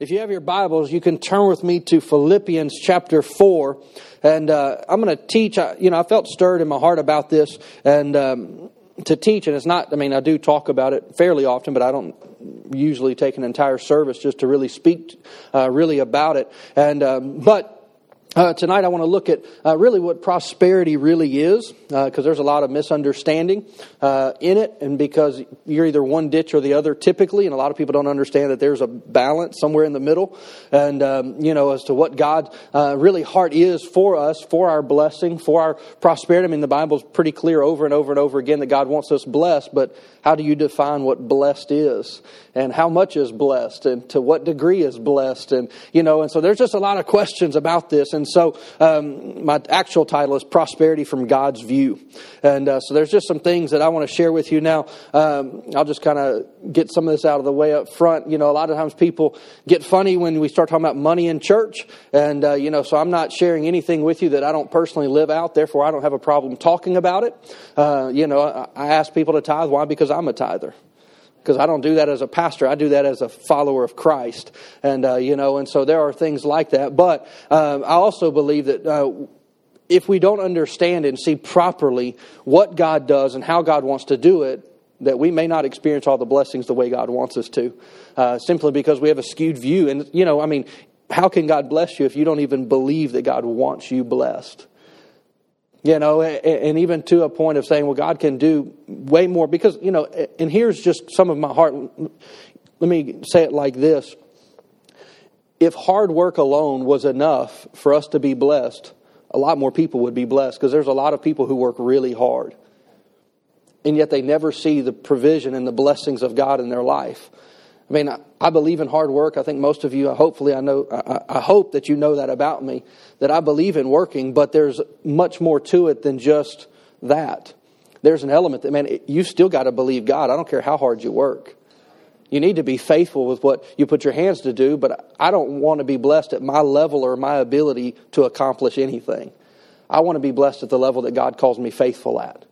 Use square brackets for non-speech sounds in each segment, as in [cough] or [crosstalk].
If you have your Bibles, you can turn with me to Philippians chapter 4. And uh, I'm going to teach. You know, I felt stirred in my heart about this and um, to teach. And it's not, I mean, I do talk about it fairly often, but I don't usually take an entire service just to really speak uh, really about it. And, um, but uh, tonight, I want to look at uh, really what prosperity really is, because uh, there's a lot of misunderstanding uh, in it, and because you're either one ditch or the other typically, and a lot of people don't understand that there's a balance somewhere in the middle, and um, you know as to what God uh, really heart is for us, for our blessing, for our prosperity. I mean, the Bible's pretty clear over and over and over again that God wants us blessed, but how do you define what blessed is, and how much is blessed, and to what degree is blessed, and you know, and so there's just a lot of questions about this, and so um, my actual title is Prosperity from God's View. And uh, so there's just some things that I want to share with you now. Um, I'll just kind of get some of this out of the way up front. You know, a lot of times people get funny when we start talking about money in church. And, uh, you know, so I'm not sharing anything with you that I don't personally live out. Therefore, I don't have a problem talking about it. Uh, you know, I ask people to tithe. Why? Because I'm a tither because I don't do that as a pastor. I do that as a follower of Christ, and uh, you know, and so there are things like that. But uh, I also believe that. Uh, if we don't understand and see properly what God does and how God wants to do it, that we may not experience all the blessings the way God wants us to, uh, simply because we have a skewed view. And, you know, I mean, how can God bless you if you don't even believe that God wants you blessed? You know, and even to a point of saying, well, God can do way more because, you know, and here's just some of my heart. Let me say it like this. If hard work alone was enough for us to be blessed, a lot more people would be blessed because there's a lot of people who work really hard. And yet they never see the provision and the blessings of God in their life. I mean, I, believe in hard work. I think most of you, hopefully, I know, I, I, hope that you know that about me, that I believe in working, but there's much more to it than just that. There's an element that, man, you still got to believe God. I don't care how hard you work. You need to be faithful with what you put your hands to do, but I don't want to be blessed at my level or my ability to accomplish anything. I want to be blessed at the level that God calls me faithful at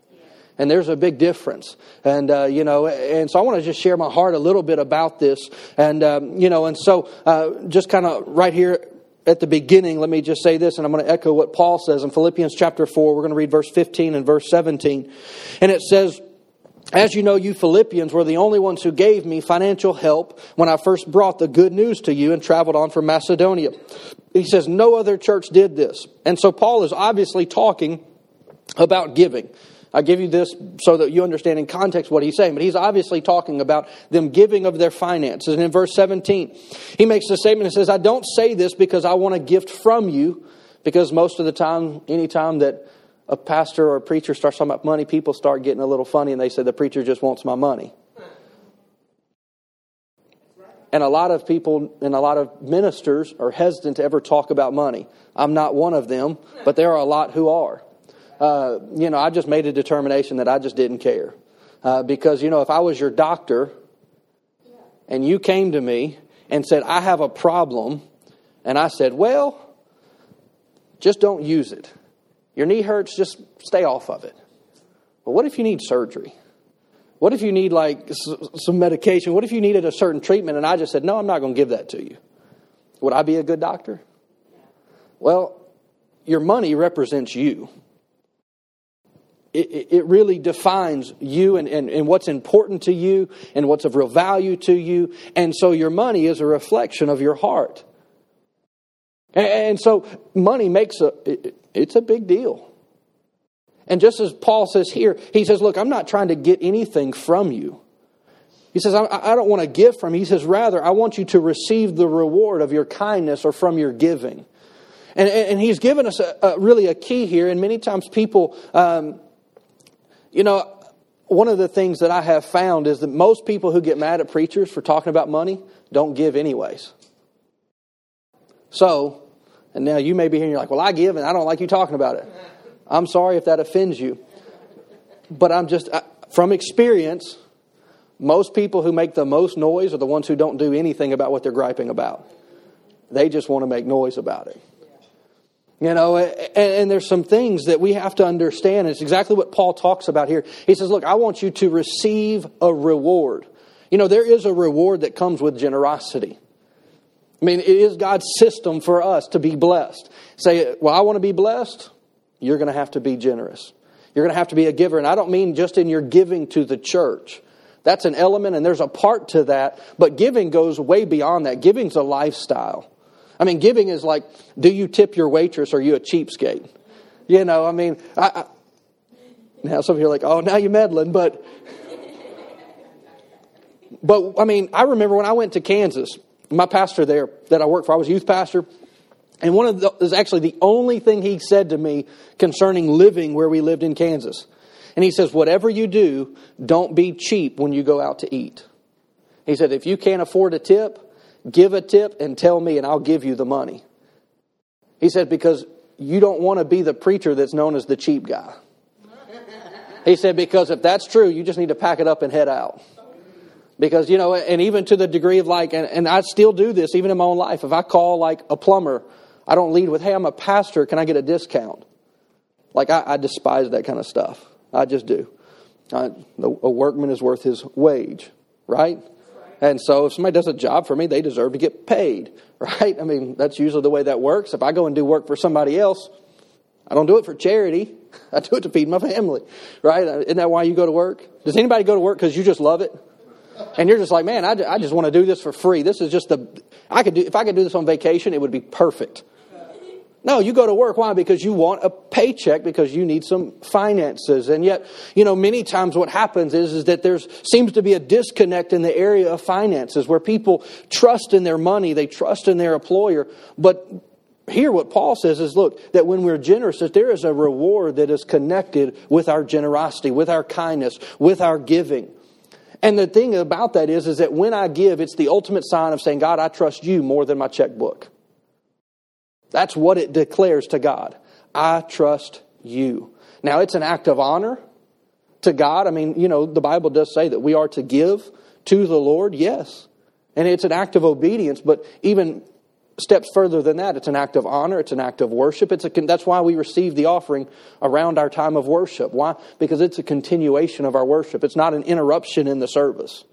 and there's a big difference and uh, you know and so i want to just share my heart a little bit about this and um, you know and so uh, just kind of right here at the beginning let me just say this and i'm going to echo what paul says in philippians chapter 4 we're going to read verse 15 and verse 17 and it says as you know, you Philippians were the only ones who gave me financial help when I first brought the good news to you and traveled on from Macedonia. He says, no other church did this. And so Paul is obviously talking about giving. I give you this so that you understand in context what he's saying, but he's obviously talking about them giving of their finances. And in verse 17, he makes a statement and says, I don't say this because I want a gift from you, because most of the time, anytime that a pastor or a preacher starts talking about money, people start getting a little funny and they say, the preacher just wants my money. And a lot of people and a lot of ministers are hesitant to ever talk about money. I'm not one of them, but there are a lot who are uh, you know, I just made a determination that I just didn't care. Uh, because, you know, if I was your doctor and you came to me and said, I have a problem, and I said, well, just don't use it. Your knee hurts, just stay off of it. But what if you need surgery? What if you need like some medication? What if you needed a certain treatment? And I just said, no, I'm not going to give that to you. Would I be a good doctor? Well, your money represents you it, it really defines you and, and, and what's important to you and what's of real value to you. And so your money is a reflection of your heart. And, and so money makes a, it, it's a big deal. And just as Paul says here, he says, Look, I'm not trying to get anything from you. He says, I, I don't want to give from you. He says, Rather, I want you to receive the reward of your kindness or from your giving. And, and he's given us a, a, really a key here. And many times people um, you know, one of the things that I have found is that most people who get mad at preachers for talking about money don't give anyways. So, and now you may be here and you're like, well, I give and I don't like you talking about it. I'm sorry if that offends you. But I'm just, from experience, most people who make the most noise are the ones who don't do anything about what they're griping about. They just want to make noise about it. You know, and, and, there's some things that we have to understand. It's exactly what Paul talks about here. He says, Look, I want you to receive a reward. You know, there is a reward that comes with generosity. I mean, it is God's system for us to be blessed. Say, well, I want to be blessed. You're going to have to be generous. You're going to have to be a giver. And I don't mean just in your giving to the church. That's an element and there's a part to that, but giving goes way beyond that. Giving's a lifestyle. I mean, giving is like, do you tip your waitress or are you a cheapskate? You know, I mean, I, I, now some of you are like, oh, now you're meddling, but, but I mean, I remember when I went to Kansas, my pastor there that I worked for, I was youth pastor, and one of the, is actually the only thing he said to me concerning living where we lived in Kansas. And he says, whatever you do, don't be cheap when you go out to eat. He said, if you can't afford a tip, give a tip and tell me, and I'll give you the money. He said, because you don't want to be the preacher that's known as the cheap guy. He said, because if that's true, you just need to pack it up and head out. Because, you know, and even to the degree of like, and, and I still do this even in my own life. If I call like a plumber, I don't lead with, hey, I'm a pastor, can I get a discount? Like, I, I despise that kind of stuff. I just do. I, a workman is worth his wage, right? And so if somebody does a job for me, they deserve to get paid, [laughs] right? I mean, that's usually the way that works. If I go and do work for somebody else, I don't do it for charity. [laughs] I do it to feed my family, right? Uh, isn't that why you go to work? Does anybody go to work because you just love it? And you're just like, man, I, I just want to do this for free. This is just the, I could do, if I could do this on vacation, it would be perfect. No, you go to work. Why? Because you want a paycheck because you need some finances. And yet, you know, many times what happens is, is that there seems to be a disconnect in the area of finances where people trust in their money, they trust in their employer. But here what Paul says is, look, that when we're generous, that there is a reward that is connected with our generosity, with our kindness, with our giving. And the thing about that is, is that when I give, it's the ultimate sign of saying, God, I trust you more than my checkbook. That's what it declares to God. I trust you. Now, it's an act of honor to God. I mean, you know, the Bible does say that we are to give to the Lord, yes. And it's an act of obedience, but even steps further than that, it's an act of honor, it's an act of worship. It's a, that's why we receive the offering around our time of worship. Why? Because it's a continuation of our worship, it's not an interruption in the service.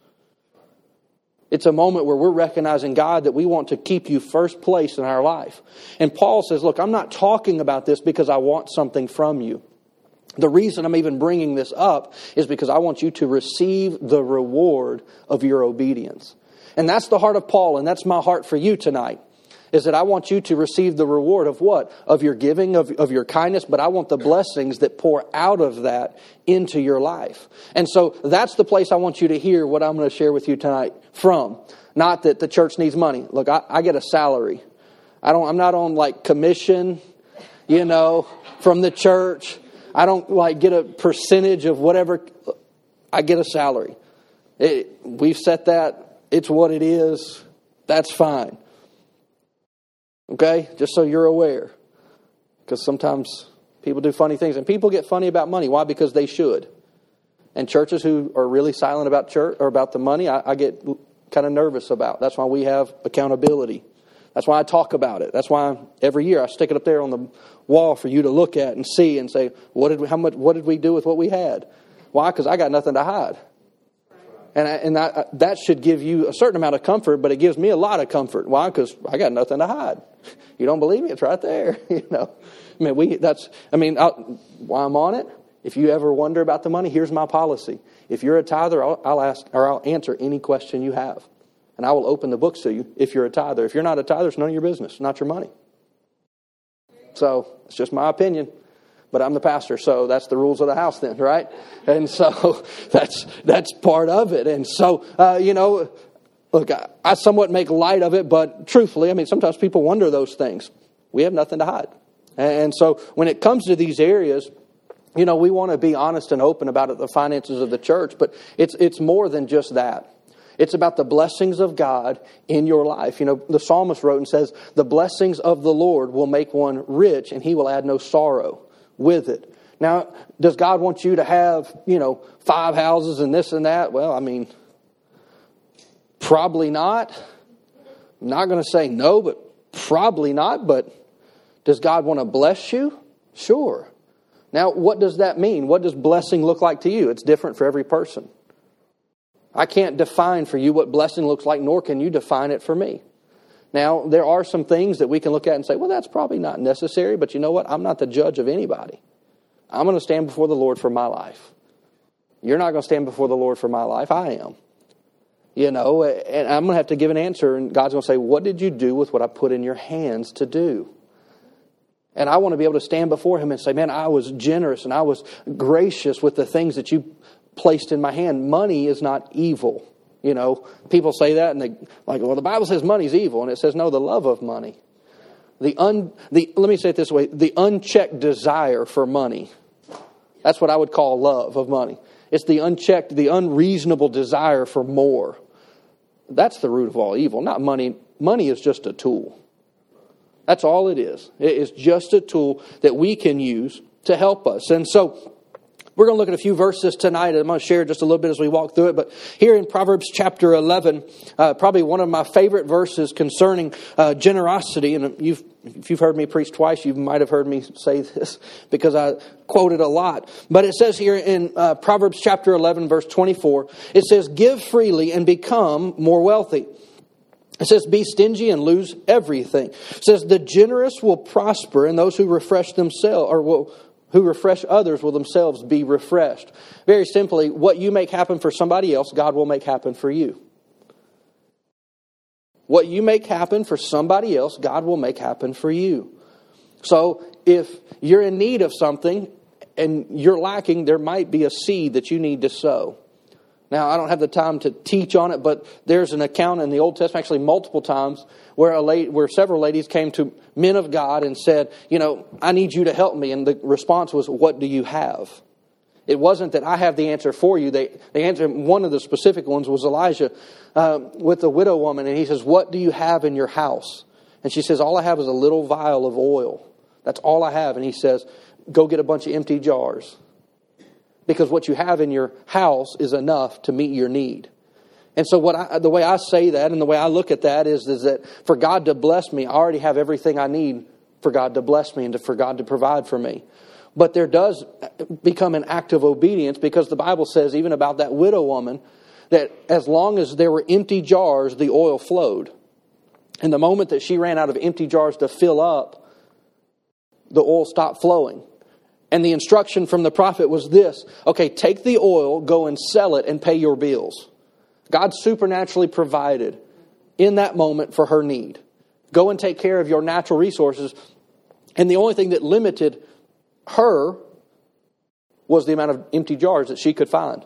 It's a moment where we're recognizing, God, that we want to keep you first place in our life. And Paul says, Look, I'm not talking about this because I want something from you. The reason I'm even bringing this up is because I want you to receive the reward of your obedience. And that's the heart of Paul, and that's my heart for you tonight is that I want you to receive the reward of what? Of your giving, of, of your kindness, but I want the blessings that pour out of that into your life. And so that's the place I want you to hear what I'm going to share with you tonight from. Not that the church needs money. Look, I, I get a salary. I don't, I'm not on like commission, you know, from the church. I don't like get a percentage of whatever. I get a salary. It, we've set that. It's what it is. That's fine. Okay? Just so you're aware. Because sometimes people do funny things. And people get funny about money. Why? Because they should. And churches who are really silent about church or about the money, I, I get kind of nervous about. That's why we have accountability. That's why I talk about it. That's why every year I stick it up there on the wall for you to look at and see and say, what did we, how much, what did we do with what we had? Why? Because I got nothing to hide. And, I, and I, uh, that should give you a certain amount of comfort, but it gives me a lot of comfort. Why? Because I got nothing to hide. You don't believe me? It's right there. [laughs] You know, I mean, we. That's. I mean, I'll, why I'm on it. If you ever wonder about the money, here's my policy. If you're a tither, I'll, I'll ask or I'll answer any question you have, and I will open the books to you. If you're a tither, if you're not a tither, it's none of your business. Not your money. So it's just my opinion but I'm the pastor, so that's the rules of the house then, right? And so [laughs] that's that's part of it. And so uh, you know, look, I, I somewhat make light of it, but truthfully, I mean, sometimes people wonder those things. We have nothing to hide, and so when it comes to these areas. You know, we want to be honest and open about it, the finances of the church, but it's, it's more than just that. It's about the blessings of God in your life. You know, the psalmist wrote and says, The blessings of the Lord will make one rich, and he will add no sorrow with it. Now, does God want you to have, you know, five houses and this and that? Well, I mean, probably not. I'm not going to say no, but probably not. But does God want to bless you? Sure. Now, what does that mean? What does blessing look like to you? It's different for every person. I can't define for you what blessing looks like, nor can you define it for me. Now, there are some things that we can look at and say, well, that's probably not necessary, but you know what? I'm not the judge of anybody. I'm going to stand before the Lord for my life. You're not going to stand before the Lord for my life. I am. You know, and I'm going to have to give an answer, and God's going to say, What did you do with what I put in your hands to do? And I want to be able to stand before Him and say, Man, I was generous and I was gracious with the things that you placed in my hand. Money is not evil. You know, people say that and they like, well, the Bible says money's evil, and it says no, the love of money. The un the let me say it this way, the unchecked desire for money. That's what I would call love of money. It's the unchecked, the unreasonable desire for more. That's the root of all evil, not money. Money is just a tool. That's all it is. It is just a tool that we can use to help us. And so we're going to look at a few verses tonight. I'm going to share just a little bit as we walk through it. But here in Proverbs chapter 11, uh, probably one of my favorite verses concerning uh, generosity. And you've, if you've heard me preach twice, you might have heard me say this [laughs] because I quote it a lot. But it says here in uh, Proverbs chapter 11, verse 24, it says, Give freely and become more wealthy. It says, Be stingy and lose everything. It says, The generous will prosper, and those who refresh themselves, or will who refresh others will themselves be refreshed. Very simply, what you make happen for somebody else, God will make happen for you. What you make happen for somebody else, God will make happen for you. So if you're in need of something and you're lacking, there might be a seed that you need to sow. Now, I don't have the time to teach on it, but there's an account in the Old Testament, actually multiple times, where, a where several ladies came to men of God and said, You know, I need you to help me. And the response was, What do you have? It wasn't that I have the answer for you. They, they answered, one of the specific ones was Elijah uh, with the widow woman, and he says, What do you have in your house? And she says, All I have is a little vial of oil. That's all I have. And he says, Go get a bunch of empty jars because what you have in your house is enough to meet your need. And so, what I, the way I say that and the way I look at that is, is that for God to bless me, I already have everything I need for God to bless me and to, for God to provide for me. But there does become an act of obedience because the Bible says, even about that widow woman, that as long as there were empty jars, the oil flowed. And the moment that she ran out of empty jars to fill up, the oil stopped flowing. And the instruction from the prophet was this okay, take the oil, go and sell it, and pay your bills. God supernaturally provided in that moment for her need. Go and take care of your natural resources. And the only thing that limited her was the amount of empty jars that she could find.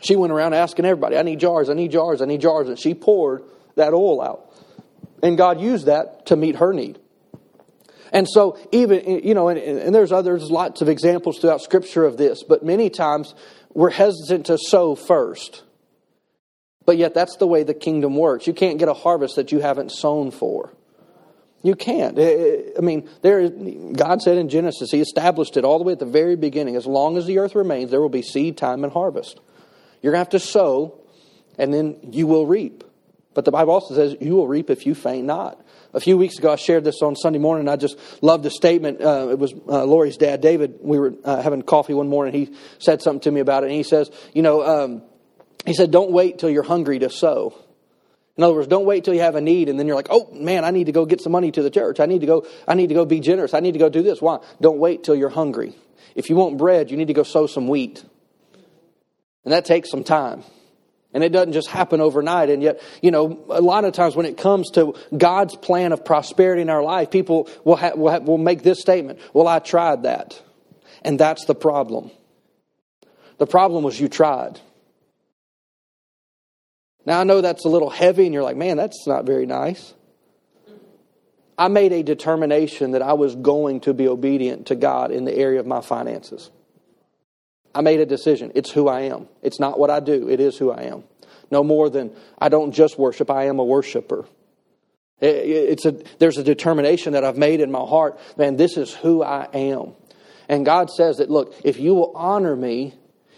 She went around asking everybody, I need jars, I need jars, I need jars. And she poured that oil out. And God used that to meet her need. And so, even, you know, and, and there's others, lots of examples throughout Scripture of this, but many times we're hesitant to sow first. But yet, that's the way the kingdom works. You can't get a harvest that you haven't sown for. You can't. I mean, there. God said in Genesis, He established it all the way at the very beginning. As long as the earth remains, there will be seed time and harvest. You're going to have to sow, and then you will reap. But the Bible also says, You will reap if you faint not. A few weeks ago, I shared this on Sunday morning. I just loved the statement. Uh, it was uh, Lori's dad, David. We were uh, having coffee one morning. He said something to me about it. And he says, You know, um, he said, don't wait till you're hungry to sow. In other words, don't wait till you have a need and then you're like, oh man, I need to go get some money to the church. I need to go, I need to go be generous. I need to go do this. Why? Don't wait till you're hungry. If you want bread, you need to go sow some wheat. And that takes some time. And it doesn't just happen overnight. And yet, you know, a lot of times when it comes to God's plan of prosperity in our life, people will, ha- will, ha- will make this statement Well, I tried that. And that's the problem. The problem was you tried. Now, I know that's a little heavy, and you're like, man, that's not very nice. I made a determination that I was going to be obedient to God in the area of my finances. I made a decision. It's who I am. It's not what I do, it is who I am. No more than I don't just worship, I am a worshiper. It's a, there's a determination that I've made in my heart, man, this is who I am. And God says that, look, if you will honor me,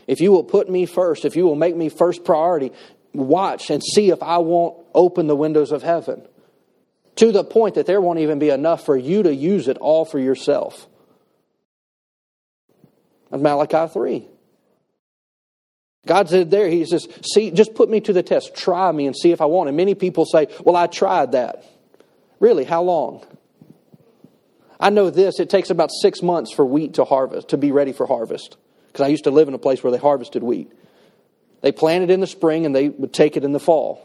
if you will put me first, if you will make me first priority, watch and see if I won't open the windows of heaven to the point that there won't even be enough for you to use it all for yourself. Of Malachi 3. God said there, He says, see, just put me to the test. Try me and see if I want. And many people say, well, I tried that. Really, how long? I know this, it takes about six months for wheat to harvest, to be ready for harvest. Because I used to live in a place where they harvested wheat. They planted in the spring and they would take it in the fall.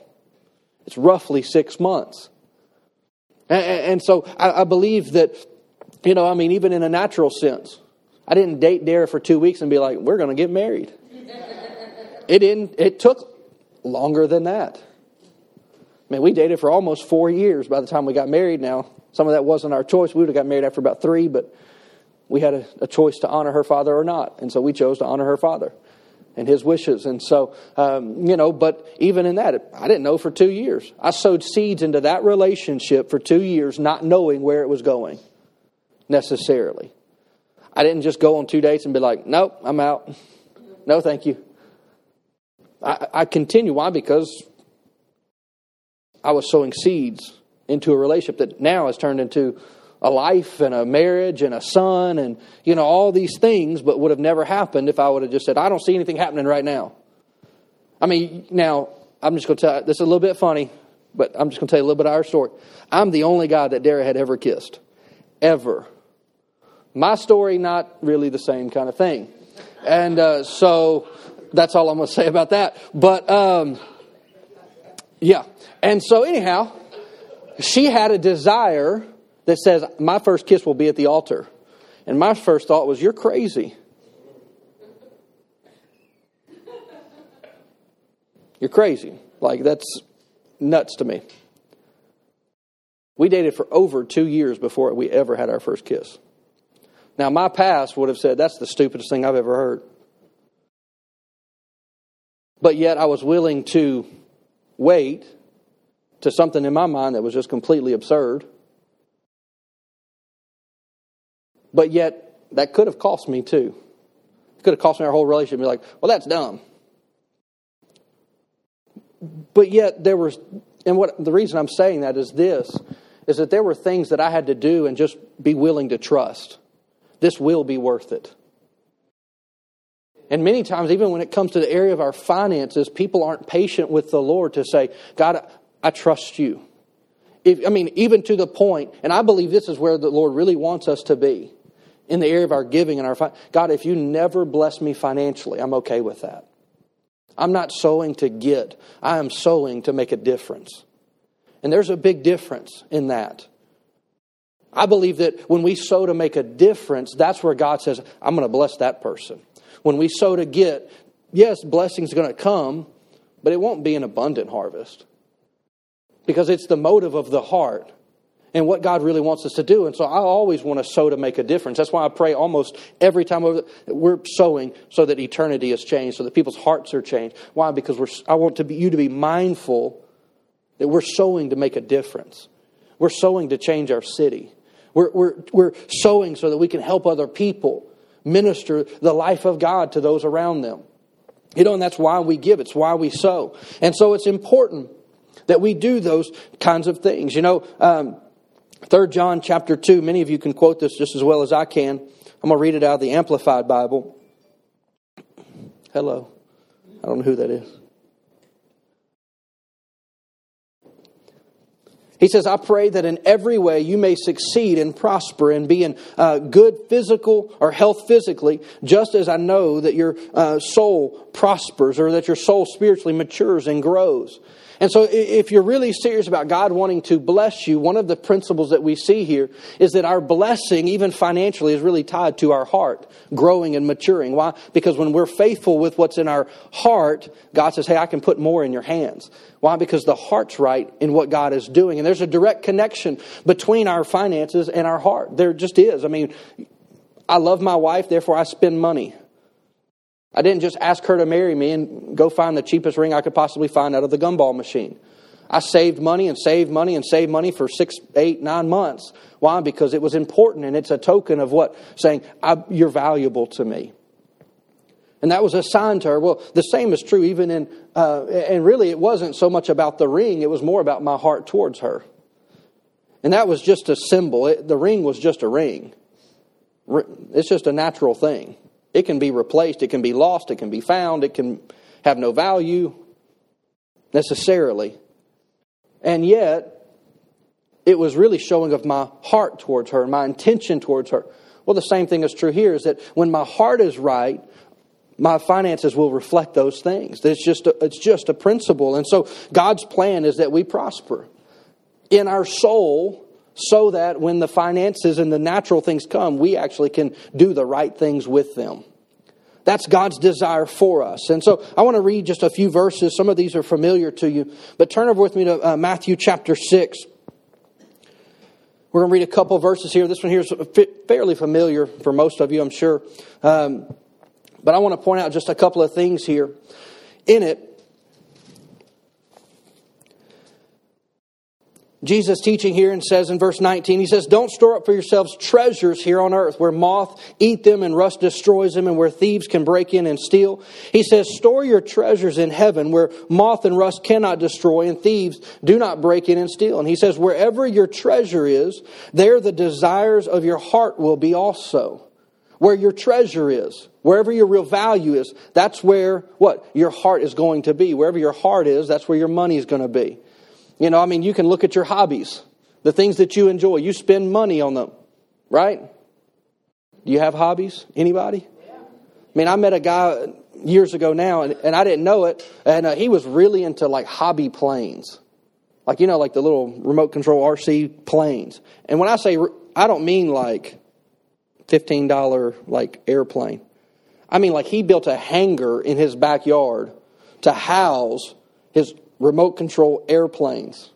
It's roughly six months. And, and so I, I believe that, you know, I mean, even in a natural sense, I didn't date Dara for two weeks and be like, we're going to get married. it didn't, it took longer than that. I mean, we dated for almost four years by the time we got married. Now, some of that wasn't our choice. We would have got married after about three, but we had a, a choice to honor her father or not. And so we chose to honor her father and his wishes. And so, um, you know, but even in that, I didn't know for two years. I sowed seeds into that relationship for two years, not knowing where it was going necessarily. I didn't just go on two dates and be like, nope, I'm out. [laughs] No, thank you. I, I continue. Why? Because I was sowing seeds into a relationship that now has turned into a life and a marriage and a son and you know all these things but would have never happened if i would have just said i don't see anything happening right now i mean now i'm just going to tell this is a little bit funny but i'm just going to tell you a little bit of our story i'm the only guy that dara had ever kissed ever my story not really the same kind of thing and uh, so that's all i'm going to say about that but um, yeah and so anyhow she had a desire that says, My first kiss will be at the altar. And my first thought was, You're crazy. You're crazy. Like, that's nuts to me. We dated for over two years before we ever had our first kiss. Now, my past would have said, That's the stupidest thing I've ever heard. But yet, I was willing to wait to something in my mind that was just completely absurd. But yet, that could have cost me too. It could have cost me our whole relationship. Be like, well, that's dumb. But yet, there was, and what the reason I'm saying that is this, is that there were things that I had to do and just be willing to trust. This will be worth it. And many times, even when it comes to the area of our finances, people aren't patient with the Lord to say, God, I trust you. If, I mean, even to the point, and I believe this is where the Lord really wants us to be in the area of our giving and our God, if you never bless me financially, I'm okay with that. I'm not sowing to get, I am sowing to make a difference. And there's a big difference in that. I believe that when we sow to make a difference, that's where God says, I'm going to bless that person. When we sow to get, yes, blessings going to come, but it won't be an abundant harvest because it's the motive of the heart and what God really wants us to do. And so I always want to sow to make a difference. That's why I pray almost every time we're sowing so that eternity is changed, so that people's hearts are changed. Why? Because we're, I want to be, you to be mindful that we're sowing to make a difference. We're sowing to change our city. We're, we're, we're sowing so that we can help other people minister the life of God to those around them. You know, and that's why we give. It's why we sow. And so it's important that we do those kinds of things. You know, um, 3 John chapter 2, many of you can quote this just as well as I can. I'm going to read it out of the Amplified Bible. Hello. I don't know who that is. He says, I pray that in every way you may succeed and prosper and be in uh, good physical or health physically, just as I know that your uh, soul prospers or that your soul spiritually matures and grows. And so, if you're really serious about God wanting to bless you, one of the principles that we see here is that our blessing, even financially, is really tied to our heart growing and maturing. Why? Because when we're faithful with what's in our heart, God says, Hey, I can put more in your hands. Why? Because the heart's right in what God is doing. And there's a direct connection between our finances and our heart. There just is. I mean, I love my wife, therefore I spend money. I didn't just ask her to marry me and go find the cheapest ring I could possibly find out of the gumball machine. I saved money and saved money and saved money for six, eight, nine months. Why? Because it was important and it's a token of what? Saying, you're valuable to me. And that was a sign to her. Well, the same is true even in, uh, and really it wasn't so much about the ring, it was more about my heart towards her. And that was just a symbol. It, the ring was just a ring. It's just a natural thing. It can be replaced, it can be lost, it can be found, it can have no value necessarily. And yet, it was really showing of my heart towards her, my intention towards her. Well, the same thing is true here is that when my heart is right, my finances will reflect those things. It's just a, it's just a principle. And so God's plan is that we prosper in our soul so that when the finances and the natural things come, we actually can do the right things with them. That's God's desire for us. And so I want to read just a few verses. Some of these are familiar to you, but turn over with me to uh, Matthew chapter 6. We're going to read a couple verses here. This one here is fairly familiar for most of you, I'm sure. Um, but I want to point out just a couple of things here. In it, Jesus teaching here and says in verse 19, he says, Don't store up for yourselves treasures here on earth where moth eat them and rust destroys them and where thieves can break in and steal. He says, Store your treasures in heaven where moth and rust cannot destroy and thieves do not break in and steal. And he says, Wherever your treasure is, there the desires of your heart will be also. Where your treasure is, wherever your real value is, that's where what? Your heart is going to be. Wherever your heart is, that's where your money is going to be. You know, I mean, you can look at your hobbies, the things that you enjoy. You spend money on them, right? Do you have hobbies? Anybody? I mean, I met a guy years ago now, and, and I didn't know it, and uh, he was really into like hobby planes. Like, you know, like the little remote control RC planes. And when I say, I don't mean like $15 like airplane. I mean, like he built a hangar in his backyard to house his remote control airplanes.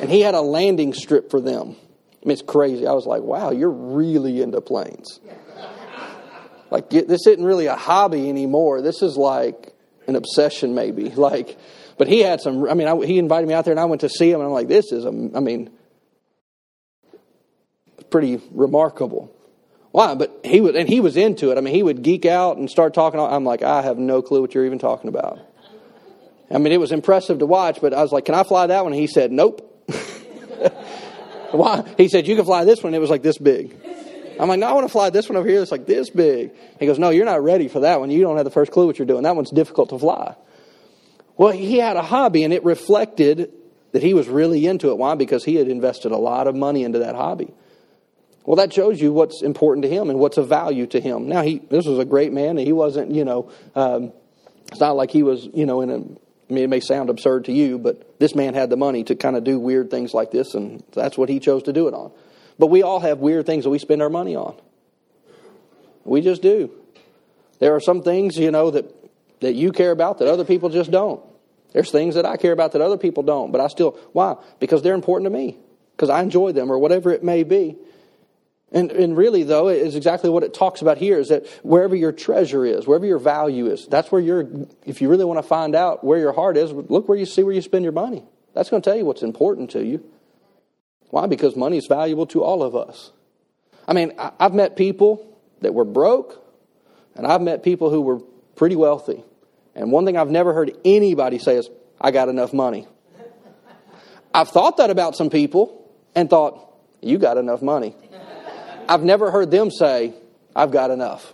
And he had a landing strip for them. I mean, it's crazy. I was like, wow, you're really into planes. like, this isn't really a hobby anymore. This is like an obsession, maybe. [laughs] Like, but he had some, I mean, I, he invited me out there and I went to see him and I'm like, this is, a, I mean, pretty remarkable. Why? But he was, and he was into it. I mean, he would geek out and start talking. I'm like, I have no clue what you're even talking about. I mean, it was impressive to watch, but I was like, can I fly that one? And he said, nope. [laughs] Why? He said, you can fly this one. It was like this big. I'm like, no, I want to fly this one over here. It's like this big. He goes, no, you're not ready for that one. You don't have the first clue what you're doing. That one's difficult to fly. Well, he had a hobby, and it reflected that he was really into it. Why? Because he had invested a lot of money into that hobby. Well, that shows you what's important to him and what's of value to him. Now, he this was a great man, and he wasn't, you know, um, it's not like he was, you know, in a I mean, it may sound absurd to you, but this man had the money to kind of do weird things like this, and that's what he chose to do it on. But we all have weird things that we spend our money on. We just do. There are some things, you know, that, that you care about that other people just don't. There's things that I care about that other people don't, but I still, why? Because they're important to me, because I enjoy them or whatever it may be. And, and really, though, it is exactly what it talks about here is that wherever your treasure is, wherever your value is, that's where you're, if you really want to find out where your heart is, look where you see where you spend your money. That's going to tell you what's important to you. Why? Because money is valuable to all of us. I mean, I've met people that were broke, and I've met people who were pretty wealthy. And one thing I've never heard anybody say is, I got enough money. I've thought that about some people and thought, you got enough money. I've never heard them say, I've got enough.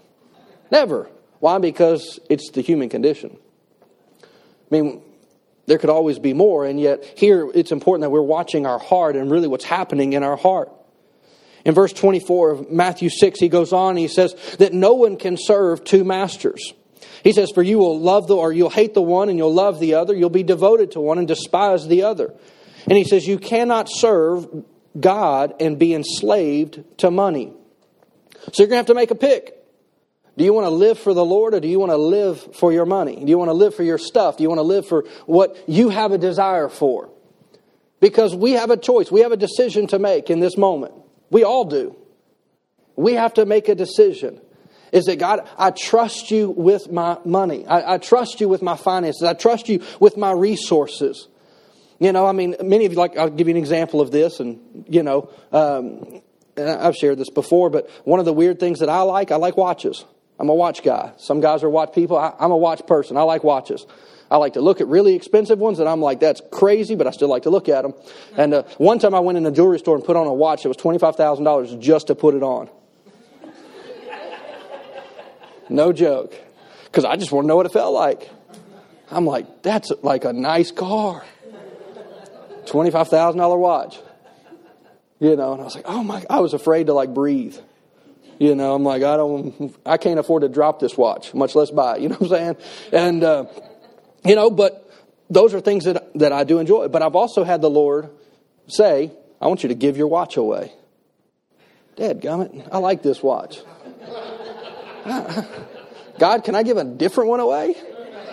Never. Why? Because it's the human condition. I mean, there could always be more, and yet here it's important that we're watching our heart and really what's happening in our heart. In verse 24 of Matthew 6, he goes on, he says that no one can serve two masters. He says, For you will love the, or you'll hate the one and you'll love the other. You'll be devoted to one and despise the other. And he says, You cannot serve God and be enslaved to money. So you're going to have to make a pick. Do you want to live for the Lord or do you want to live for your money? Do you want to live for your stuff? Do you want to live for what you have a desire for? Because we have a choice. We have a decision to make in this moment. We all do. We have to make a decision. Is that God, I trust you with my money. I, I trust you with my finances. I trust you with my resources. You know, I mean, many of you, like, I'll give you an example of this, and, you know, um, I've shared this before, but one of the weird things that I like, I like watches. I'm a watch guy. Some guys are watch people. I, am a watch person. I like watches. I like to look at really expensive ones, and I'm like, that's crazy, but I still like to look at them. And uh, one time I went in a jewelry store and put on a watch that was $25,000 just to put it on. No joke. Because I just want to know what it felt like. I'm like, that's like a nice car. $25,000 watch. You know, and I was like, oh my, I was afraid to like breathe. You know, I'm like, I don't, I can't afford to drop this watch, much less buy it. [laughs] You know what I'm saying? And, uh, you know, but those are things that, that I do enjoy. But I've also had the Lord say, I want you to give your watch away. Dad, gummit, I like this watch. [laughs] God, can I give a different one away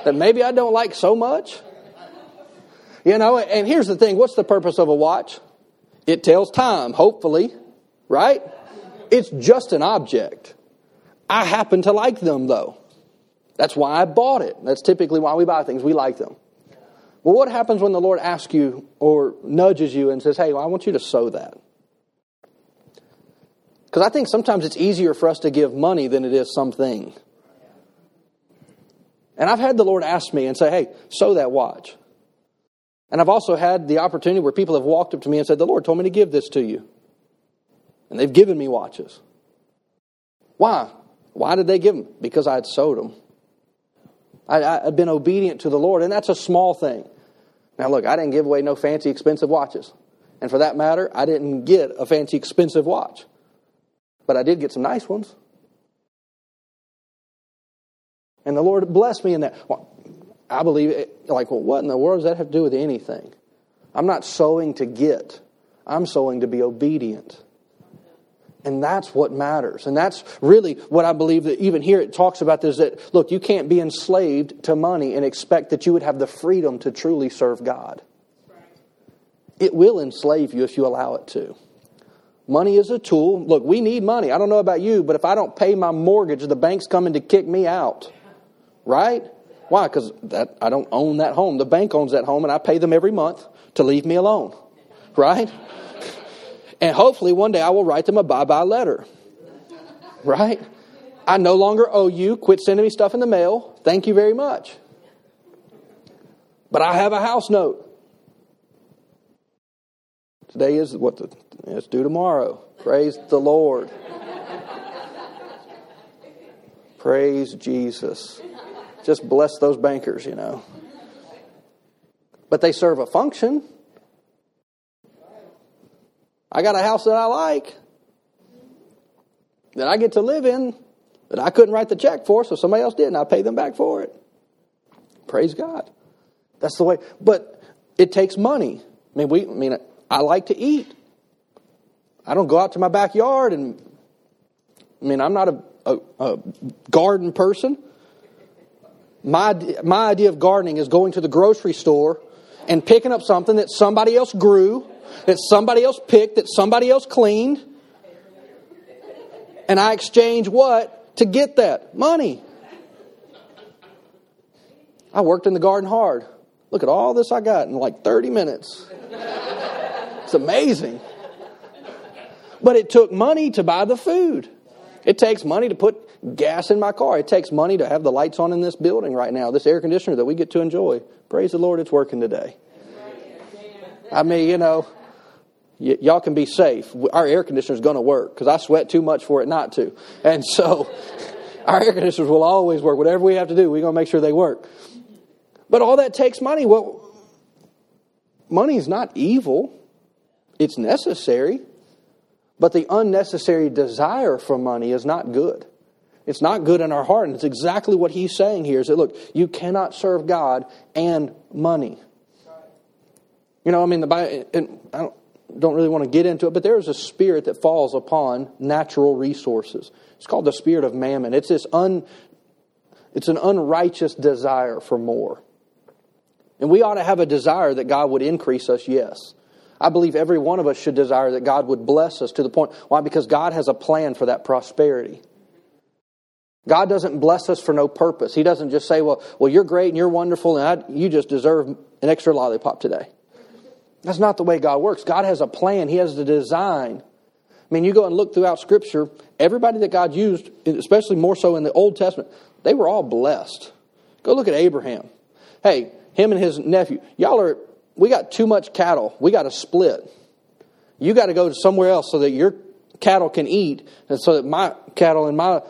that maybe I don't like so much? You know, and here's the thing what's the purpose of a watch? It tells time, hopefully, right? It's just an object. I happen to like them, though. That's why I bought it. That's typically why we buy things. We like them. Well, what happens when the Lord asks you or nudges you and says, Hey, well, I want you to sow that? Because I think sometimes it's easier for us to give money than it is something. And I've had the Lord ask me and say, Hey, sow that watch. And I've also had the opportunity where people have walked up to me and said, The Lord told me to give this to you. And they've given me watches. Why? Why did they give them? Because I had sowed them. I, had been obedient to the Lord, and that's a small thing. Now, look, I didn't give away no fancy, expensive watches. And for that matter, I didn't get a fancy, expensive watch. But I did get some nice ones. And the Lord blessed me in that. Well, I believe, it, like, well, what in the world does that have to do with anything? I'm not sowing to get, I'm sowing to be obedient. And that's what matters. And that's really what I believe that even here it talks about this that, look, you can't be enslaved to money and expect that you would have the freedom to truly serve God. It will enslave you if you allow it to. Money is a tool. Look, we need money. I don't know about you, but if I don't pay my mortgage, the bank's coming to kick me out. Right? Why? Because that I don't own that home. The bank owns that home, and I pay them every month to leave me alone. Right? And hopefully one day I will write them a bye bye letter. Right? I no longer owe you. Quit sending me stuff in the mail. Thank you very much. But I have a house note. Today is what the, it's due tomorrow. Praise the Lord. Praise Jesus. Just bless those bankers, you know. But they serve a function. I got a house that I like that I get to live in that I couldn't write the check for, so somebody else did, and I pay them back for it. Praise God. That's the way. But it takes money. I mean, we. I mean, I like to eat. I don't go out to my backyard and. I mean, I'm not a, a, a garden person. My my idea of gardening is going to the grocery store and picking up something that somebody else grew that somebody else picked, that somebody else cleaned. And I exchange what to get that? Money. I worked in the garden hard. Look at all this I got in like 30 minutes. It's amazing. But it took money to buy the food. It takes money to put gas in my car. It takes money to have the lights on in this building right now, this air conditioner that we get to enjoy. Praise the Lord, it's working today. I mean, you know, y- y'all can be safe. Our air conditioner is going to work because I sweat too much for it not to. And so [laughs] our air conditioners will always work. Whatever we have to do, we're going to make sure they work. But all that takes money. Well, money is not evil, it's necessary. But the unnecessary desire for money is not good. It's not good in our heart. And it's exactly what he's saying here is that, look, you cannot serve God and money. You know, I mean, the Bible, I don't, don't really want to get into it, but there is a spirit that falls upon natural resources. It's called the spirit of mammon. It's this un, it's an unrighteous desire for more. And we ought to have a desire that God would increase us, yes. I believe every one of us should desire that God would bless us to the point. Why? Because God has a plan for that prosperity. God doesn't bless us for no purpose. He doesn't just say, well, well you're great and you're wonderful and I, you just deserve an extra lollipop today. That's not the way God works. God has a plan, He has a design. I mean, you go and look throughout Scripture, everybody that God used, especially more so in the Old Testament, they were all blessed. Go look at Abraham. Hey, him and his nephew, y'all are, we got too much cattle. We got to split. You got to go to somewhere else so that your cattle can eat and so that my cattle and my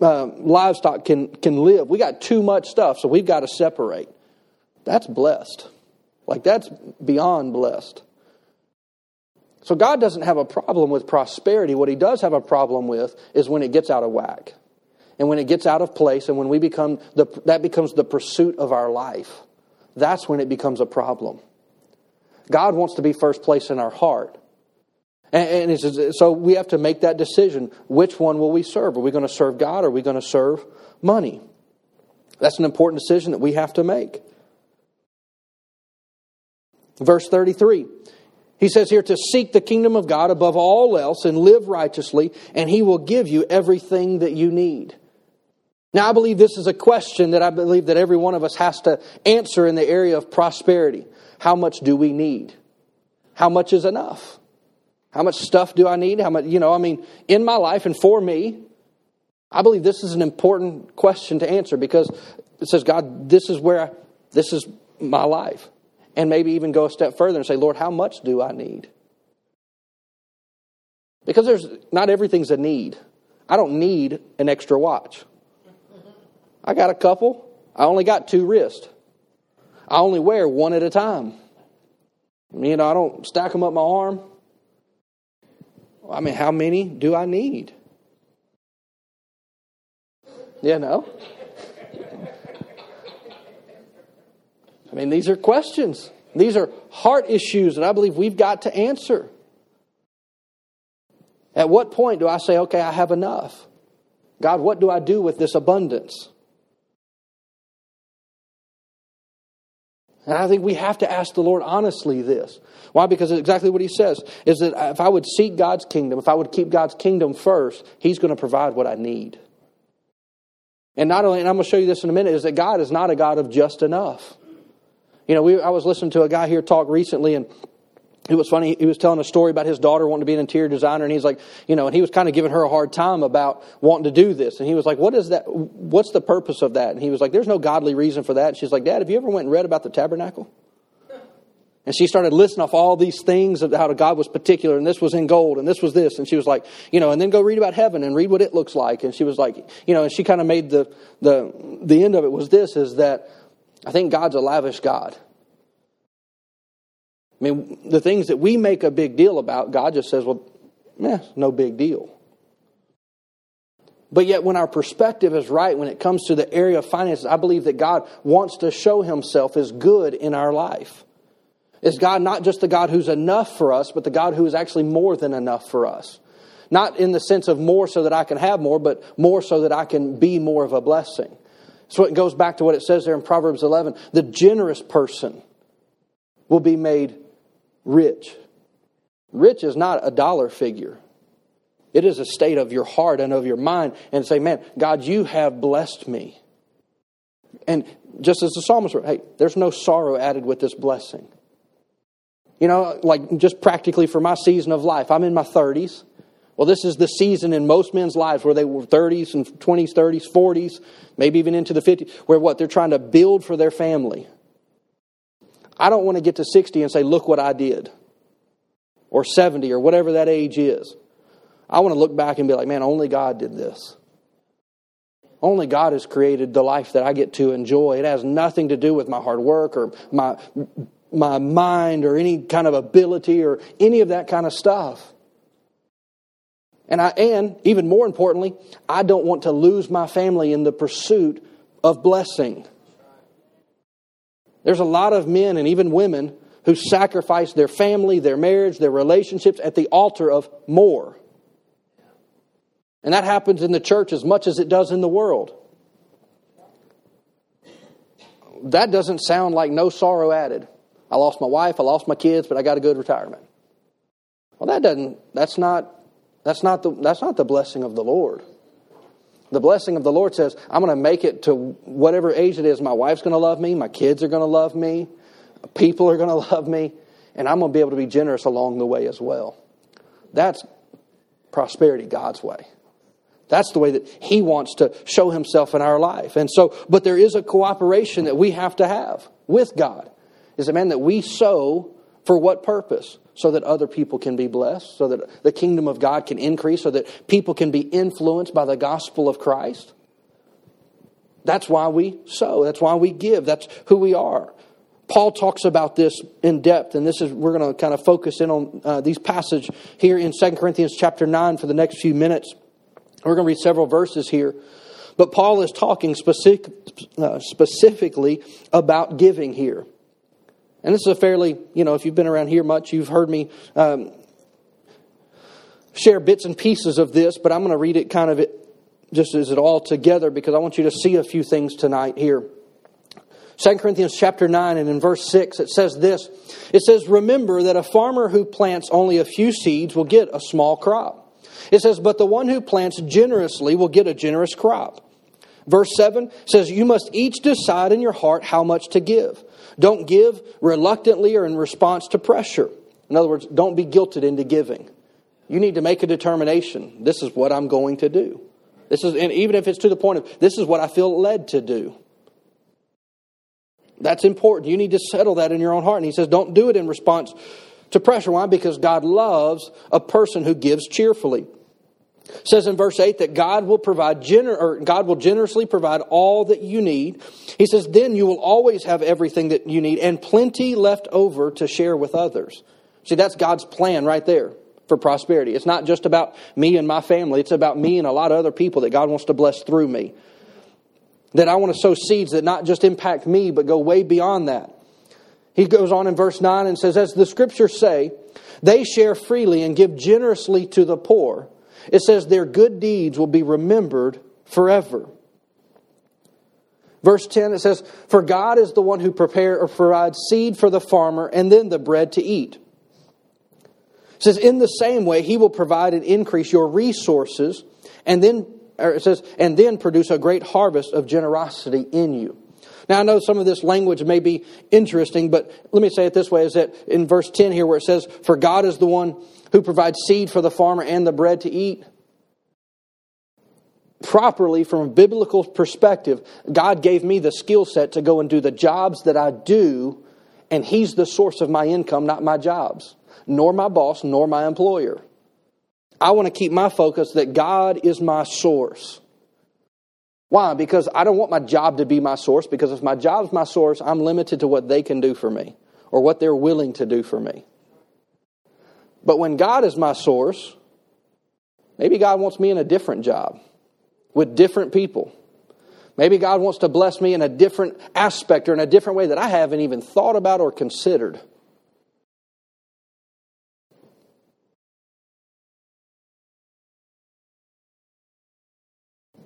uh, livestock can, can live. We got too much stuff, so we've got to separate. That's blessed. Like, that's beyond blessed. So God doesn't have a problem with prosperity. What he does have a problem with is when it gets out of whack. And when it gets out of place and when we become the, that becomes the pursuit of our life. That's when it becomes a problem. God wants to be first place in our heart. And, and so we have to make that decision. Which one will we serve? Are we going to serve God or are we going to serve money? That's an important decision that we have to make. Verse 33. He says here to seek the kingdom of God above all else and live righteously, and He will give you everything that you need. Now, I believe this is a question that I believe that every one of us has to answer in the area of prosperity. How much do we need? How much is enough? How much stuff do I need? How much, you know, I mean, in my life and for me, I believe this is an important question to answer because it says, God, this is where, I, this is my life and maybe even go a step further and say, Lord, how much do I need? Because there's not everything's a need. I don't need an extra watch. I got a couple. I only got two wrists. I only wear one at a time. You know, I don't stack them up my arm. I mean, how many do I need? You know? I mean, these are questions. These are heart issues that I believe we've got to answer. At what point do I say, okay, I have enough? God, what do I do with this abundance? And I think we have to ask the Lord honestly this. Why? Because it's exactly what He says is that if I would seek God's kingdom, if I would keep God's kingdom first, He's going to provide what I need. And not only, and I'm going to show you this in a minute, is that God is not a God of just enough. You know, we, I was listening to a guy here talk recently, and it was funny. He was telling a story about his daughter wanting to be an interior designer, and he's like, you know, and he was kind of giving her a hard time about wanting to do this. And he was like, "What is that? What's the purpose of that?" And he was like, "There's no godly reason for that." And she's like, "Dad, have you ever went and read about the tabernacle?" [laughs] And she started listing off all these things of how God was particular, and this was in gold, and this was this. And she was like, you know, and then go read about heaven and read what it looks like. And she was like, you know, and she kind of made the the the end of it was this: is that I think God's a lavish God. I mean, the things that we make a big deal about, God just says, well, eh, no big deal. But yet, when our perspective is right, when it comes to the area of finances, I believe that God wants to show himself as good in our life. Is God not just the God who's enough for us, but the God who is actually more than enough for us? Not in the sense of more so that I can have more, but more so that I can be more of a blessing. So it goes back to what it says there in Proverbs 11 the generous person will be made rich. Rich is not a dollar figure. It is a state of your heart and of your mind and say, man, God, you have blessed me. And just as the psalmist wrote, hey, there's no sorrow added with this blessing. You know, like just practically for my season of life, I'm in my 30s. Well, this is the season in most men's lives where they were 30s and 20s, 30s, 40s, maybe even into the 50s, where what? They're trying to build for their family. I don't want to get to 60 and say, look what I did, or 70, or whatever that age is. I want to look back and be like, man, only God did this. Only God has created the life that I get to enjoy. It has nothing to do with my hard work or my, my mind or any kind of ability or any of that kind of stuff. And I and even more importantly, I don't want to lose my family in the pursuit of blessing. There's a lot of men and even women who sacrifice their family, their marriage, their relationships at the altar of more. And that happens in the church as much as it does in the world. That doesn't sound like no sorrow added. I lost my wife, I lost my kids, but I got a good retirement. Well, that doesn't, that's not, that's not the, that's not the blessing of the Lord. The blessing of the Lord says, I'm going to make it to whatever age it is. My wife's going to love me. My kids are going to love me. People are going [laughs] to love me. And I'm going to be able to be generous along the way as well. That's prosperity God's way. That's the way that He wants to show Himself in our life. And so, but there is a cooperation that we have to have with God. Is a man that we sow for what purpose? So that other people can be blessed, so that the kingdom of God can increase, so that people can be influenced by the gospel of Christ. That's why we sow. That's why we give. That's who we are. Paul talks about this in depth, and this is we're going to kind of focus in on uh, these passage here in 2 Corinthians chapter 9 for the next few minutes. We're going to read several verses here. But Paul is talking specific, uh, specifically about giving here. And this is a fairly, you know, if you've been around here much, you've heard me um, share bits and pieces of this, but I'm going to read it kind of just as it all together because I want you to see a few things tonight here. 2 Corinthians chapter 9 and in verse 6 it says this. It says, Remember that a farmer who plants only a few seeds will get a small crop. It says, But the one who plants generously will get a generous crop. Verse 7 says, You must each decide in your heart how much to give. Don't give reluctantly or in response to pressure. In other words, don't be guilted into giving. You need to make a determination. This is what I'm going to do. This is, and even if it's to the point of, this is what I feel led to do. That's important. You need to settle that in your own heart. And he says, don't do it in response to pressure. Why? Because God loves a person who gives cheerfully. Says in verse 8 that God will provide gener- or God will generously provide all that you need. He says, then you will always have everything that you need and plenty left over to share with others. See, that's God's plan right there for prosperity. It's not just about me and my family, it's about me and a lot of other people that God wants to bless through me. That I want to sow seeds that not just impact me, but go way beyond that. He goes on in verse 9 and says, As the scriptures say, they share freely and give generously to the poor. It says, Their good deeds will be remembered forever. Verse 10, it says, For God is the one who prepare or provides seed for the farmer and then the bread to eat. It says, In the same way, he will provide and increase your resources and then, Or it says, and then produce a great harvest of generosity in you. Now, I know some of this language may be interesting, but let me say it this way is that in verse 10 here, where it says, For God is the one who provides seed for the farmer and the bread to eat. Properly, from a biblical perspective, God gave me the skill set to go and do the jobs that I do, and He's the source of my income, not my jobs, nor my boss, nor my employer. I want to keep my focus that God is my source. Why? Because I don't want my job to be my source, because if my job's my source, I'm limited to what they can do for me or what they're willing to do for me. But when God is my source, maybe God wants me in a different job with different people. Maybe God wants to bless me in a different aspect or in a different way that I haven't even thought about or considered.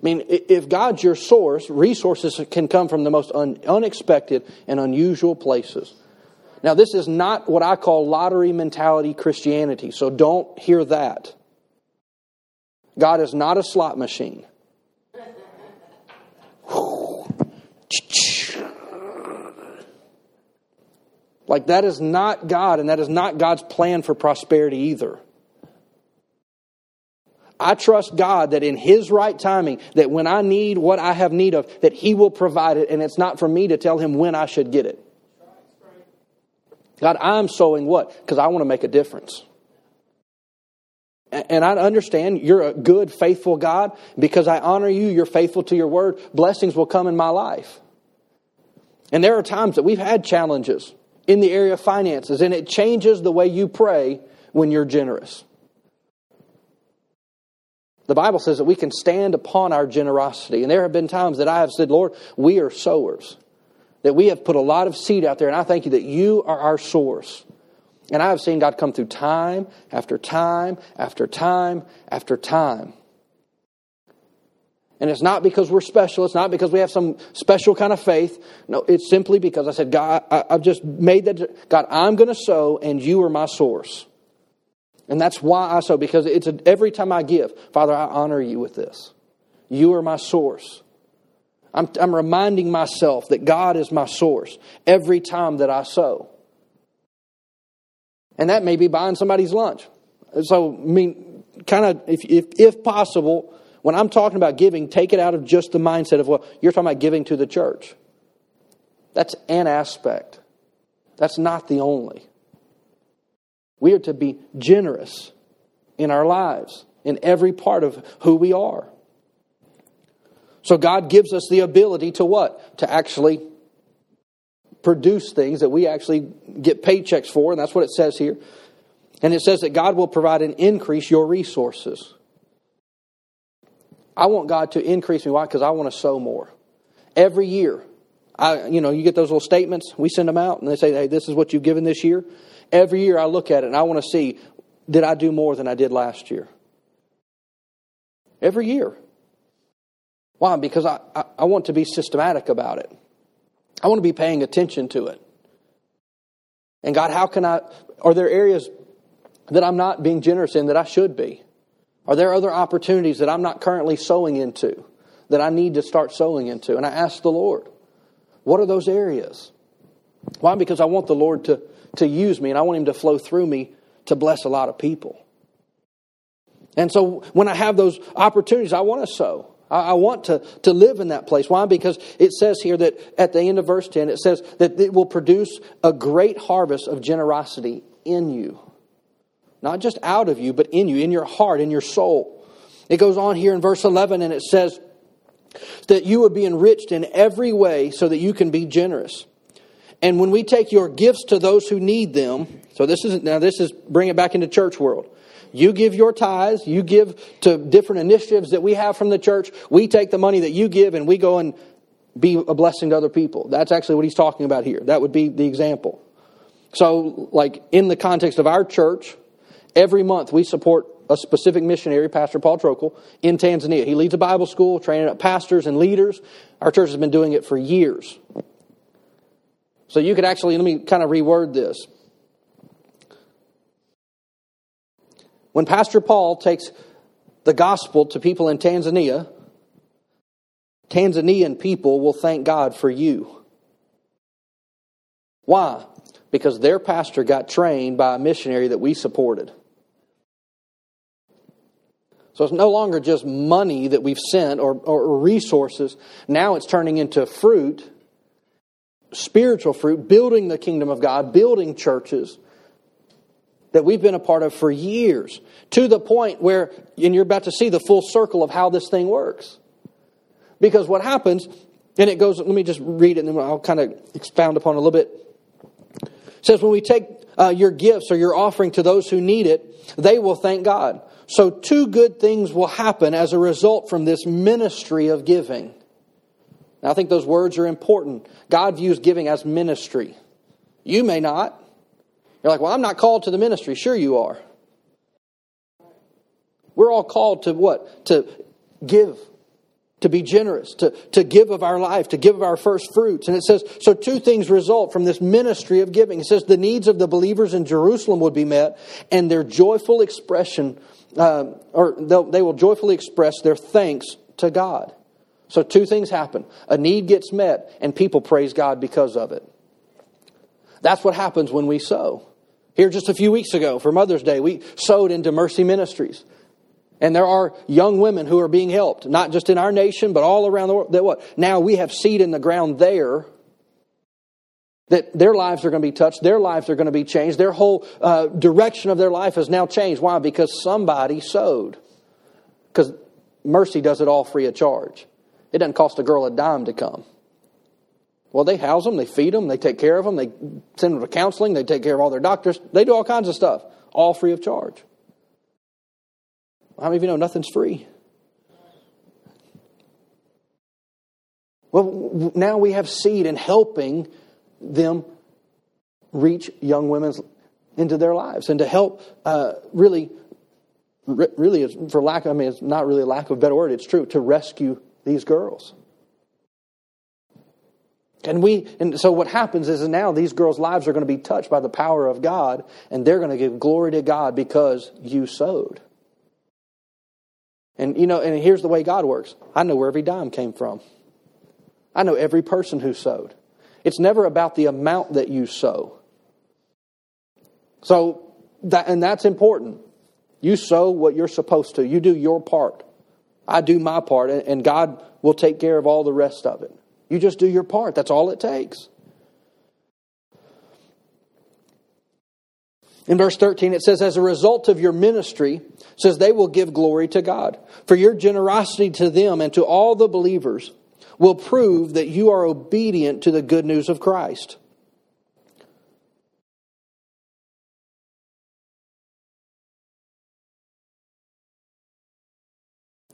I mean, if God's your source, resources can come from the most un- unexpected and unusual places. Now, this is not what I call lottery mentality Christianity, so don't hear that. God is not a slot machine. Like, that is not God, and that is not God's plan for prosperity either. I trust God that in His right timing, that when I need what I have need of, that He will provide it, and it's not for me to tell Him when I should get it. God, I'm sowing what? Because I want to make a difference. And I understand you're a good, faithful God. Because I honor you, you're faithful to your word. Blessings will come in my life. And there are times that we've had challenges in the area of finances, and it changes the way you pray when you're generous. The Bible says that we can stand upon our generosity. And there have been times that I have said, Lord, we are sowers. That we have put a lot of seed out there, and I thank you that you are our source. And I have seen God come through time after time after time after time. And it's not because we're special. It's not because we have some special kind of faith. No, it's simply because I said, God, I, have just made that. God, I'm going to sow, and you are my source. And that's why I sow, because it's a, every time I give, Father, I honor you with this. You are my source. I'm, I'm reminding myself that God is my source every time that I sow. And that may be buying somebody's lunch. So, I mean, kind of, if, if, if possible, when I'm talking about giving, take it out of just the mindset of, well, you're talking about giving to the church. That's an aspect. That's not the only. We are to be generous in our lives, in every part of who we are. So God gives us the ability to what? To actually produce things that we actually get paychecks for, and that's what it says here. And it says that God will provide and increase your resources. I want God to increase me. Why? Because I want to sow more. Every year, I, you know, you get those little statements. We send them out, and they say, "Hey, this is what you've given this year." Every year, I look at it, and I want to see, did I do more than I did last year? Every year. Why? Because I, I, I want to be systematic about it. I want to be paying attention to it. And God, how can I? Are there areas that I'm not being generous in that I should be? Are there other opportunities that I'm not currently sowing into that I need to start sowing into? And I ask the Lord, what are those areas? Why? Because I want the Lord to, to use me and I want Him to flow through me to bless a lot of people. And so when I have those opportunities, I want to sow. I want to, to live in that place. Why? Because it says here that at the end of verse 10, it says that it will produce a great harvest of generosity in you. Not just out of you, but in you, in your heart, in your soul. It goes on here in verse 11 and it says that you would be enriched in every way so that you can be generous. And when we take your gifts to those who need them, so this is now this is bring it back into church world. You give your tithes, you give to different initiatives that we have from the church. We take the money that you give and we go and be a blessing to other people. That's actually what he's talking about here. That would be the example. So, like in the context of our church, every month we support a specific missionary, Pastor Paul Trokel, in Tanzania. He leads a Bible school, training up pastors and leaders. Our church has been doing it for years. So you could actually, let me kind of reword this. When Pastor Paul takes the gospel to people in Tanzania, Tanzanian people will thank God for you. Why? Because their pastor got trained by a missionary that we supported. So it's no longer just money that we've sent or, or resources. Now it's turning into fruit, spiritual fruit, building the kingdom of God, building churches that we've been a part of for years, to the point where, and you're about to see the full circle of how this thing works. Because what happens, and it goes, let me just read it and then I'll kind of expound upon a little bit. It says, when we take uh, your gifts or your offering to those who need it, they will thank God. So, two good things will happen as a result from this ministry of giving. Now, I think those words are important. God views giving as ministry. You may not. You're like, well, I'm not called to the ministry. Sure, you are. We're all called to what? To give, to be generous, to, to give of our life, to give of our first fruits. And it says, so two things result from this ministry of giving. It says the needs of the believers in Jerusalem would be met, and their joyful expression uh, or they will joyfully express their thanks to God. So, two things happen a need gets met, and people praise God because of it. That's what happens when we sow. Here, just a few weeks ago, for Mother's Day, we sowed into Mercy Ministries. And there are young women who are being helped, not just in our nation, but all around the world. That what? Now we have seed in the ground there that their lives are going to be touched, their lives are going to be changed, their whole uh, direction of their life has now changed. Why? Because somebody sowed. Because Mercy does it all free of charge. It doesn't cost a girl a dime to come. Well, they house them, they feed them, they take care of them, they send them to counseling, they take care of all their doctors, they do all kinds of stuff, all free of charge. How many of you know nothing's free? Well, now we have seed in helping them reach young women into their lives and to help uh, really really for lack I mean it's not really lack of a better word it's true to rescue these girls and we and so what happens is now these girls lives are going to be touched by the power of God and they're going to give glory to God because you sowed and you know and here's the way God works I know where every dime came from I know every person who sowed it's never about the amount that you sow. So, that, and that's important. You sow what you're supposed to. You do your part. I do my part, and God will take care of all the rest of it. You just do your part. That's all it takes. In verse 13, it says, As a result of your ministry, says they will give glory to God. For your generosity to them and to all the believers will prove that you are obedient to the good news of Christ.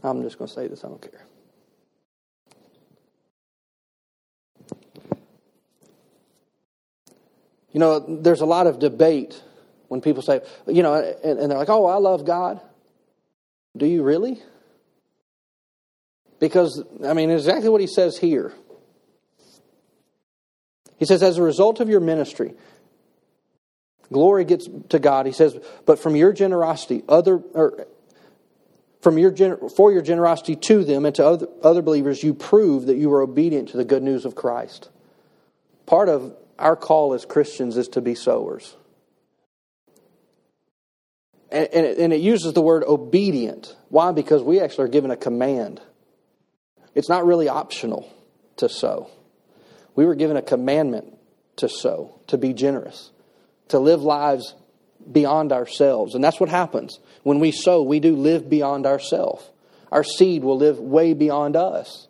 I'm just going to say this, I don't care. You know, there's a lot of debate when people say, you know, and, and they're like, oh, I love God. Do you really? Because, I mean, exactly what he says here. He says, as a result of your ministry, glory gets to God. He says, but from your generosity, other, or from your for your generosity to them and to other, other believers, you prove that you are obedient to the good news of Christ. Part of our call as Christians is to be sowers. And, and, it, and it uses the word obedient. Why? Because we actually are given a command. It's not really optional to sow. We were given a commandment to sow, to be generous, to live lives beyond ourselves. And that's what happens. When we sow, we do live beyond ourselves. Our seed will live way beyond us.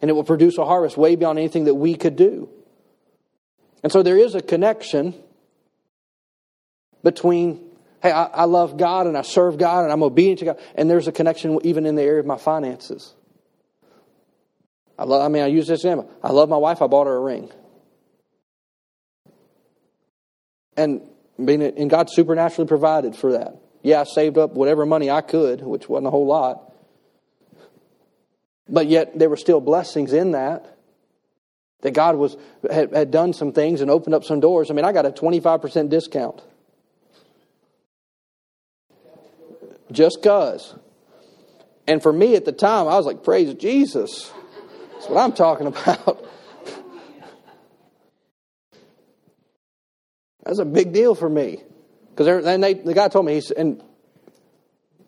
And it will produce a harvest way beyond anything that we could do. And so there is a connection between, hey, I, I, love God and I serve God and I'm obedient to God, and there's a connection even in the area of my finances. I love, I mean, I use this example. I love my wife, I bought her a ring. And being and God supernaturally provided for that. Yeah, I saved up whatever money I could, which wasn't a whole lot. But yet there were still blessings in that. That God was had, had done some things and opened up some doors. I mean, I got a 25% discount. Just cuz. And for me at the time, I was like, praise Jesus. That's what I'm talking [laughs] about. That's a big deal for me. Because they, the guy told me, and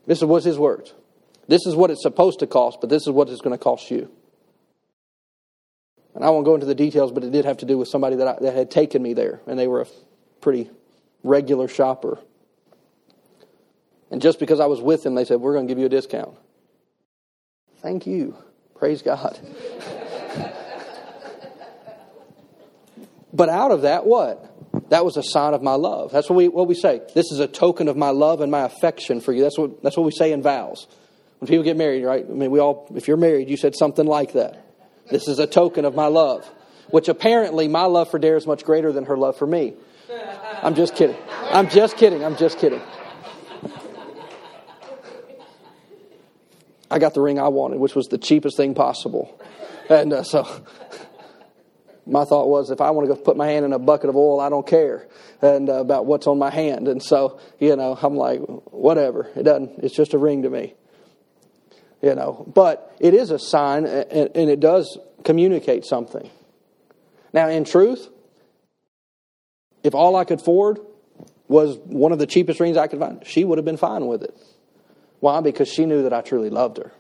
this was his words. This is what it's supposed to cost, but this is what it's going to cost you. And I won't go into the details, but it did have to do with somebody that, I, that had taken me there, and they were a pretty regular shopper. And just because I was with them, they said, We're going to give you a discount. Thank you. Praise God. [laughs] but out of that, what? That was a sign of my love. That's what we, what we say. This is a token of my love and my affection for you. That's what, that's what we say in vows. When people get married, right? I mean, we all, if you're married, you said something like that. This is a token of my love, which apparently my love for Dare is much greater than her love for me. I'm just kidding. I'm just kidding. I'm just kidding. I got the ring I wanted, which was the cheapest thing possible. And uh, so my thought was if I want to go put my hand in a bucket of oil, I don't care and uh, about what's on my hand. And so, you know, I'm like, whatever. It doesn't, it's just a ring to me you know. But it is a sign, and, and it does communicate something. Now, in truth, if all I could afford was one of the cheapest rings I could find, she would have been fine with it. Why? Because she knew that I truly loved her.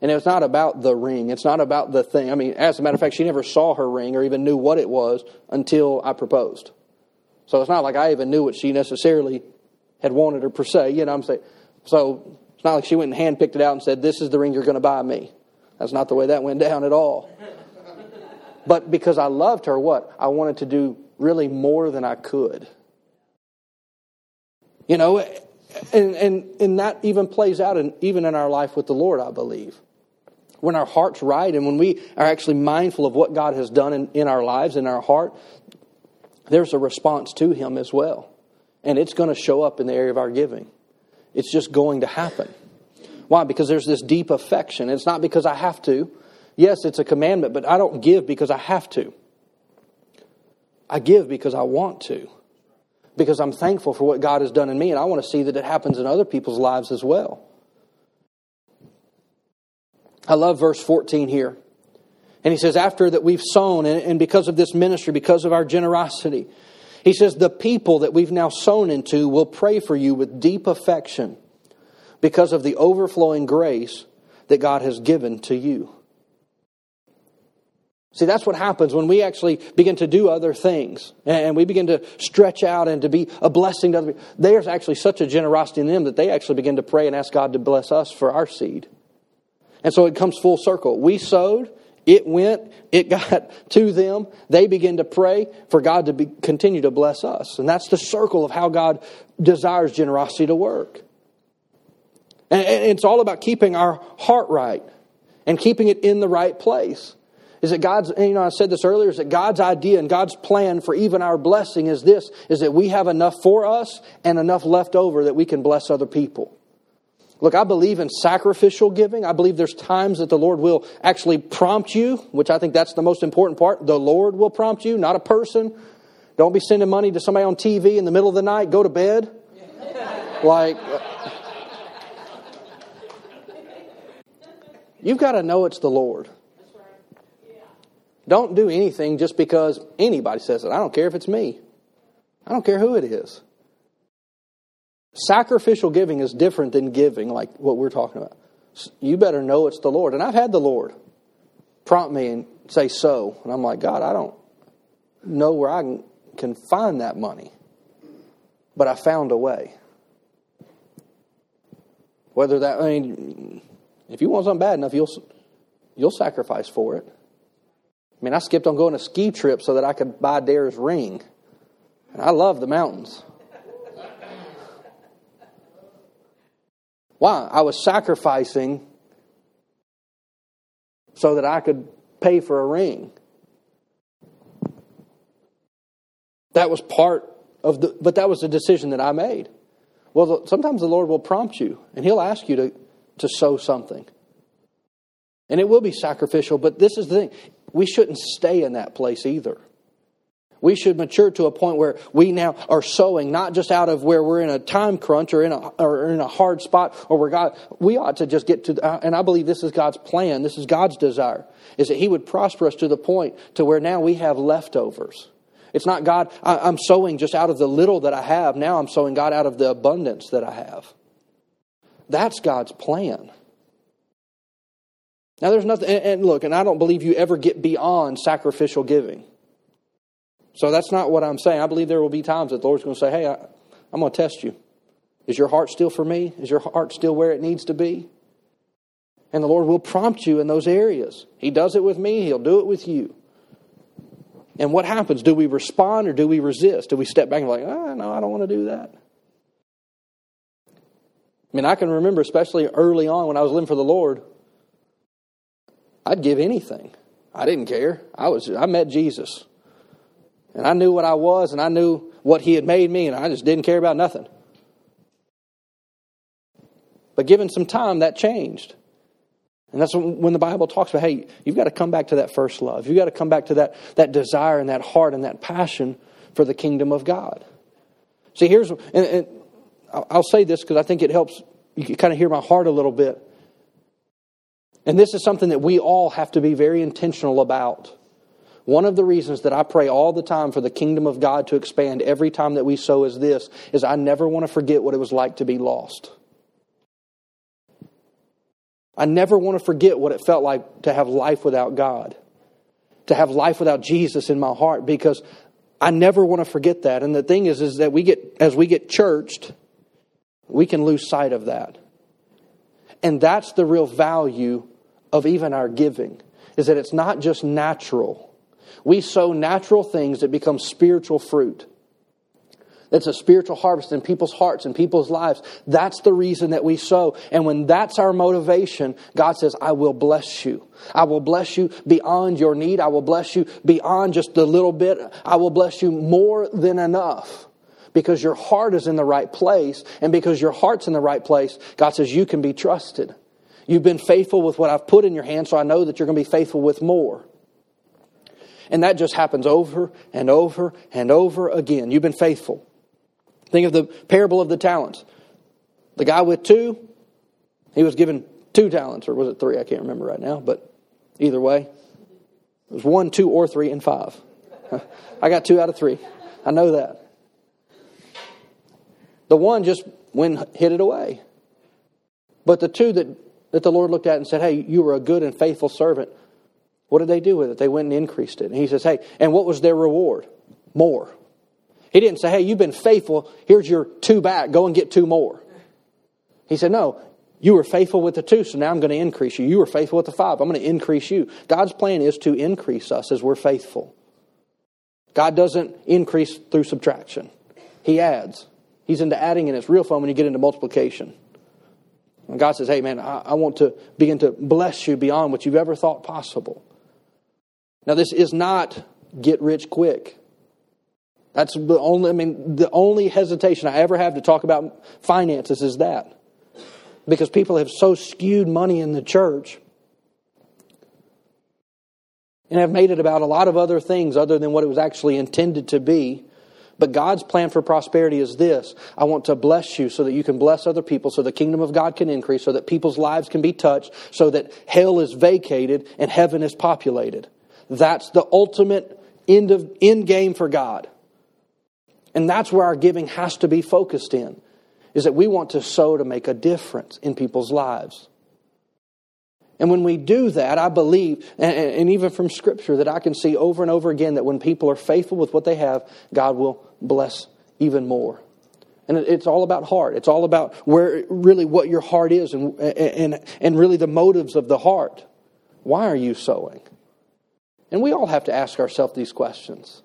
And it's not about the ring. It's not about the thing. I mean, as a matter of fact, she never saw her ring or even knew what it was until I proposed. So it's not like I even knew what she necessarily had wanted her per se. You know I'm saying? So it's not like she went and handpicked it out and said, This is the ring you're going to buy me. That's not the way that went [laughs] down at all. But because I loved her, what? I wanted to do really more than I could. You know, and, and, and that even plays out in, even in our life with the Lord, I believe. When our heart's right and when we are actually mindful of what God has done in, in our lives, in our heart, there's a response to Him as well. And it's going to show up in the area of our giving. It's just going to happen. Why? Because there's this deep affection. It's not because I have to. Yes, it's a commandment, but I don't give because I have to. I give because I want to. Because I'm thankful for what God has done in me, and I want to see that it happens in other people's lives as well. I love verse 14 here. And he says, after that we've sown, and because of this ministry, because of our generosity, he says, The people that we've now sown into will pray for you with deep affection because of the overflowing grace that God has given to you. See, that's what happens when we actually begin to do other things and we begin to stretch out and to be a blessing to other people. There's actually such a generosity in them that they actually begin to pray and ask God to bless us for our seed. And so it comes full circle. We sowed, it went, it [laughs] got to them. They began to pray for God to be, continue to bless us. And that's the circle of how God desires generosity to work. And it's all about keeping our heart right and keeping it in the right place. Is that God's, you know, I said this earlier, is that God's idea and God's plan for even our blessing is this, is that we have enough for us and enough left over that we can bless other people. Look, I believe in sacrificial giving. I believe there's times that the Lord will actually prompt you, which I think that's the most important part. The Lord will prompt you, not a person. Don't be sending money to somebody on TV in the middle of the night. Go to bed. [laughs] like, you've got to know it's the Lord. Don't do anything just because anybody says it. I don't care if it's me. I don't care who it is. Sacrificial giving is different than giving, like what we're talking about. You better know it's the Lord. And I've had the Lord prompt me and say so. And I'm like, God, I don't know where I can, find that money. But I found a way. Whether that, I mean, if you want something bad enough, you'll, you'll sacrifice for it. I mean, I skipped on going a ski trip so that I could buy Dare's ring. And I love the mountains. Why? I was sacrificing so that I could pay for a ring. That was part of the, but that was the decision that I made. Well, sometimes the Lord will prompt you and He'll ask you to, to sow something. And it will be sacrificial, but this is the thing we shouldn't stay in that place either. We should mature to a point where we now are sowing, not just out of where we're in a time crunch or in a, or in a hard spot or where God, we ought to just get to, uh, and I believe this is God's plan, this is God's desire, is that He would prosper us to the point to where now we have leftovers. It's not God, I, am sowing just out of the little that I have. Now I'm sowing God out of the abundance that I have. That's God's plan. Now, there's nothing, and look, and I don't believe you ever get beyond sacrificial giving. So that's not what I'm saying. I believe there will be times that the Lord's going to say, hey, I, I'm going to test you. Is your heart still for me? Is your heart still where it needs to be? And the Lord will prompt you in those areas. He does it with me, He'll do it with you. And what happens? Do we respond or do we resist? Do we step back and be like, oh, no, I don't want to do that? I mean, I can remember, especially early on when I was living for the Lord, I'd give anything. I didn't care. I was I met Jesus. And I knew what I was and I knew what he had made me and I just didn't care about nothing. But given some time that changed. And that's when the Bible talks about, hey, you've got to come back to that first love. You've got to come back to that, that desire and that heart and that passion for the kingdom of God. See, here's, and, and I'll say this because I think it helps you kind of hear my heart a little bit. And this is something that we all have to be very intentional about. One of the reasons that I pray all the time for the kingdom of God to expand every time that we sow is this is I never want to forget what it was like to be lost. I never want to forget what it felt like to have life without God, to have life without Jesus in my heart because I never want to forget that. And the thing is is that we get as we get churched, we can lose sight of that. And that's the real value of even our giving is that it's not just natural. We sow natural things that become spiritual fruit. That's a spiritual harvest in people's hearts and people's lives. That's the reason that we sow. And when that's our motivation, God says, I will bless you. I will bless you beyond your need. I will bless you beyond just a little bit. I will bless you more than enough. Because your heart is in the right place. And because your heart's in the right place, God says, you can be trusted. You've been faithful with what I've put in your hand, so I know that you're going to be faithful with more. And that just happens over and over and over again. You've been faithful. Think of the parable of the talents. The guy with two, he was given two talents, or was it three? I can't remember right now, but either way, it was one, two, or three, and five. [laughs] I got two out of three. I know that. The one just went hid it away. But the two that that the Lord looked at and said, Hey, you were a good and faithful servant. What did they do with it? They went and increased it. And he says, Hey, and what was their reward? More. He didn't say, Hey, you've been faithful. Here's your two back. Go and get two more. He said, No, you were faithful with the two, so now I'm going to increase you. You were faithful with the five. I'm going to increase you. God's plan is to increase us as we're faithful. God doesn't increase through subtraction, He adds. He's into adding, and it's real fun when you get into multiplication. And God says, hey, man, I, I want to begin to bless you beyond what you've ever thought possible. Now, this is not get rich quick. That's the only, I mean, the only hesitation I ever have to talk about finances is that. Because people have so skewed money in the church and have made it about a lot of other things other than what it was actually intended to be. But God's plan for prosperity is this I want to bless you so that you can bless other people, so the kingdom of God can increase, so that people's lives can be touched, so that hell is vacated and heaven is populated. That's the ultimate end, of, end game for God. And that's where our giving has to be focused in, is that we want to sow to make a difference in people's lives. And when we do that, I believe, and, even from Scripture, that I can see over and over again that when people are faithful with what they have, God will bless even more. And it's all about heart. It's all about where really what your heart is and, and, and really the motives of the heart. Why are you sowing? And we all have to ask ourselves these questions.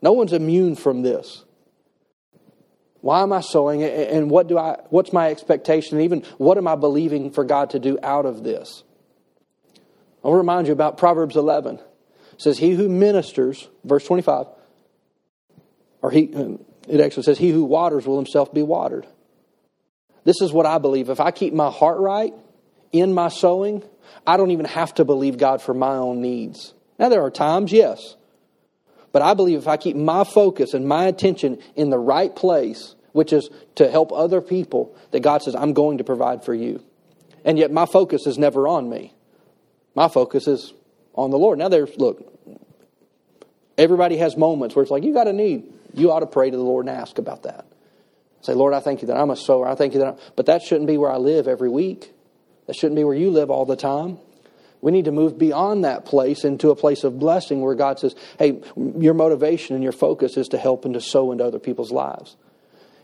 No one's immune from this. Why am I sowing? And what do I, what's my expectation? And even what am I believing for God to do out of this? I'll remind you about Proverbs 11. It says, He who ministers, verse 25, or he, uh, it actually says, He who waters will himself be watered. This is what I believe. If I keep my heart right in my sowing, I don't even have to believe God for my own needs. Now, there are times, yes. But I believe if I keep my focus and my attention in the right place, which is to help other people, that God says, I'm going to provide for you. And yet my focus is never on me. My focus is on the Lord. Now, there's, look, everybody has moments where it's like, you got a need. You ought to pray to the Lord and ask about that. Say, Lord, I thank you that I'm a sower. I thank you that I'm, but that shouldn't be where I live every week. That shouldn't be where you live all the time. We need to move beyond that place into a place of blessing where God says, hey, your motivation and your focus is to help and to sow into other people's lives.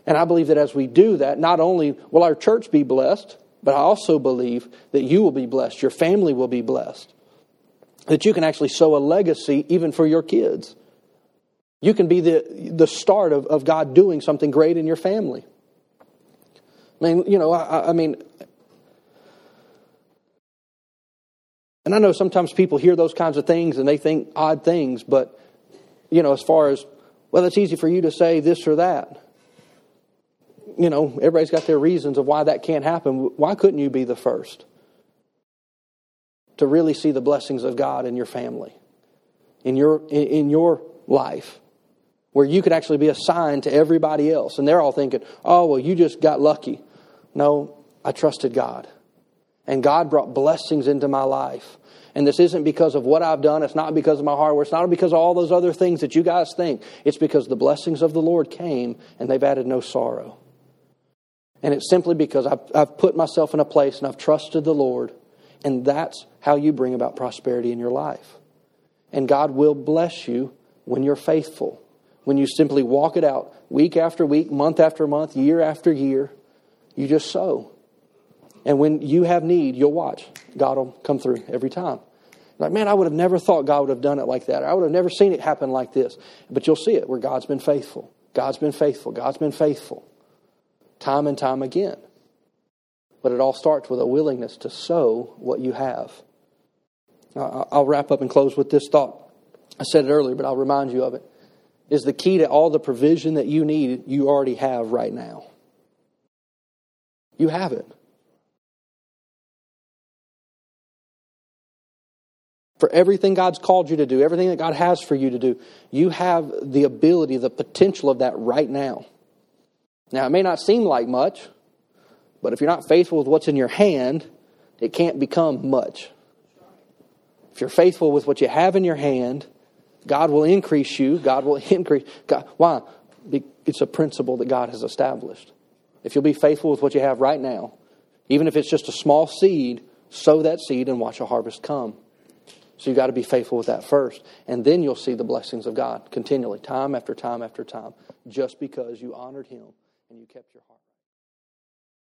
And I believe that as we do that, not only will our church be blessed, but I also believe that you will be blessed, your family will be blessed, that you can actually sow a legacy even for your kids. You can be the, the start of, of God doing something great in your family. I mean, you know, I, I mean, and I know sometimes people hear those kinds of things and they think odd things, but, you know, as far as, well, it's easy for you to say this or that you know, everybody's got their reasons of why that can't happen. Why couldn't you be the first to really see the blessings of God in your family, in your in your life, where you could actually be a sign to everybody else, and they're all thinking, "Oh, well, you just got lucky." No, I trusted God, and God brought blessings into my life. And this isn't because of what I've done. It's not because of my hard work. It's not because of all those other things that you guys think. It's because the blessings of the Lord came and they've added no sorrow. And it's simply because I've, I've put myself in a place and I've trusted the Lord. And that's how you bring about prosperity in your life. And God will bless you when you're faithful, when you simply walk it out week after week, month after month, year after year. You just sow. And when you have need, you'll watch. God will come through every time. Like, man, I would have never thought God would have done it like that. I would have never seen it happen like this. But you'll see it where God's been faithful. God's been faithful. God's been faithful time and time again. But it all starts with a willingness to sow what you have. I'll wrap up and close with this thought. I said it earlier, but I'll remind you of it. Is the key to all the provision that you need, you already have right now. You have it. For everything God's called you to do, everything that God has for you to do, you have the ability, the potential of that right now. Now, it may not seem like much, but if you're not faithful with what's in your hand, it can't become much. If you're faithful with what you have in your hand, God will increase you. God will [laughs] increase. God, why? It's a principle that God has established. If you'll be faithful with what you have right now, even if it's just a small seed, sow that seed and watch a harvest come. So you've got to be faithful with that first. And then you'll see the blessings of God continually, time after time after time, just because you honored Him and you kept your heart.